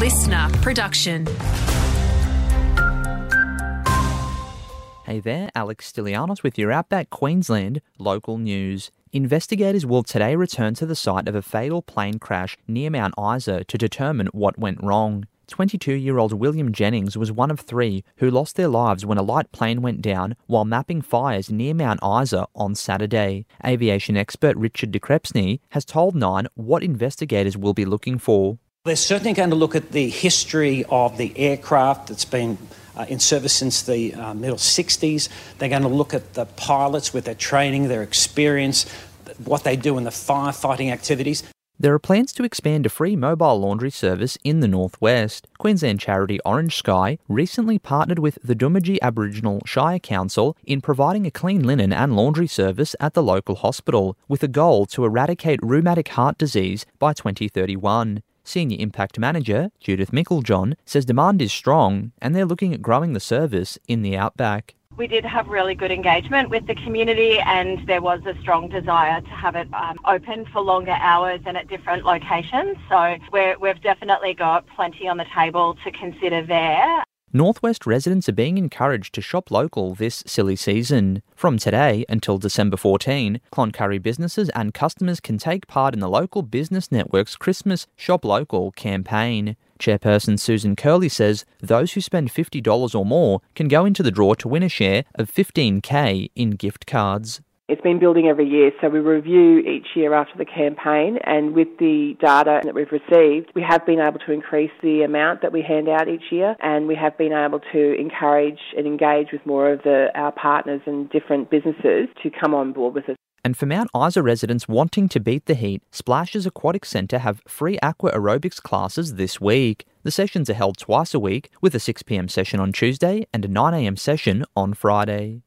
listener production. Hey there, Alex Stilianos with your Outback Queensland local news. Investigators will today return to the site of a fatal plane crash near Mount Isa to determine what went wrong. 22 year old William Jennings was one of three who lost their lives when a light plane went down while mapping fires near Mount Isa on Saturday. Aviation expert Richard de Crespigny has told Nine what investigators will be looking for. They're certainly going to look at the history of the aircraft that's been uh, in service since the uh, middle 60s. They're going to look at the pilots with their training, their experience, what they do in the firefighting activities. There are plans to expand a free mobile laundry service in the northwest. Queensland charity Orange Sky recently partnered with the Doomadgee Aboriginal Shire Council in providing a clean linen and laundry service at the local hospital, with a goal to eradicate rheumatic heart disease by 2031. Senior Impact Manager Judith Micklejohn says demand is strong and they're looking at growing the service in the outback. We did have really good engagement with the community, and there was a strong desire to have it um, open for longer hours and at different locations. So we have definitely got plenty on the table to consider there. Northwest residents are being encouraged to shop local this silly season. From today until December 14, Cloncurry businesses and customers can take part in the local business network's Christmas Shop Local campaign. Chairperson Susan Curley says those who spend $50 or more can go into the draw to win a share of 15k in gift cards. It's been building every year, so we review each year after the campaign, and with the data that we've received, we have been able to increase the amount that we hand out each year, and we have been able to encourage and engage with more of the, our partners and different businesses to come on board with us. And for Mount Isa residents wanting to beat the heat, Splashez Aquatic Centre have free aqua aerobics classes this week. The sessions are held twice a week, with a 6pm session on Tuesday and a 9am session on Friday.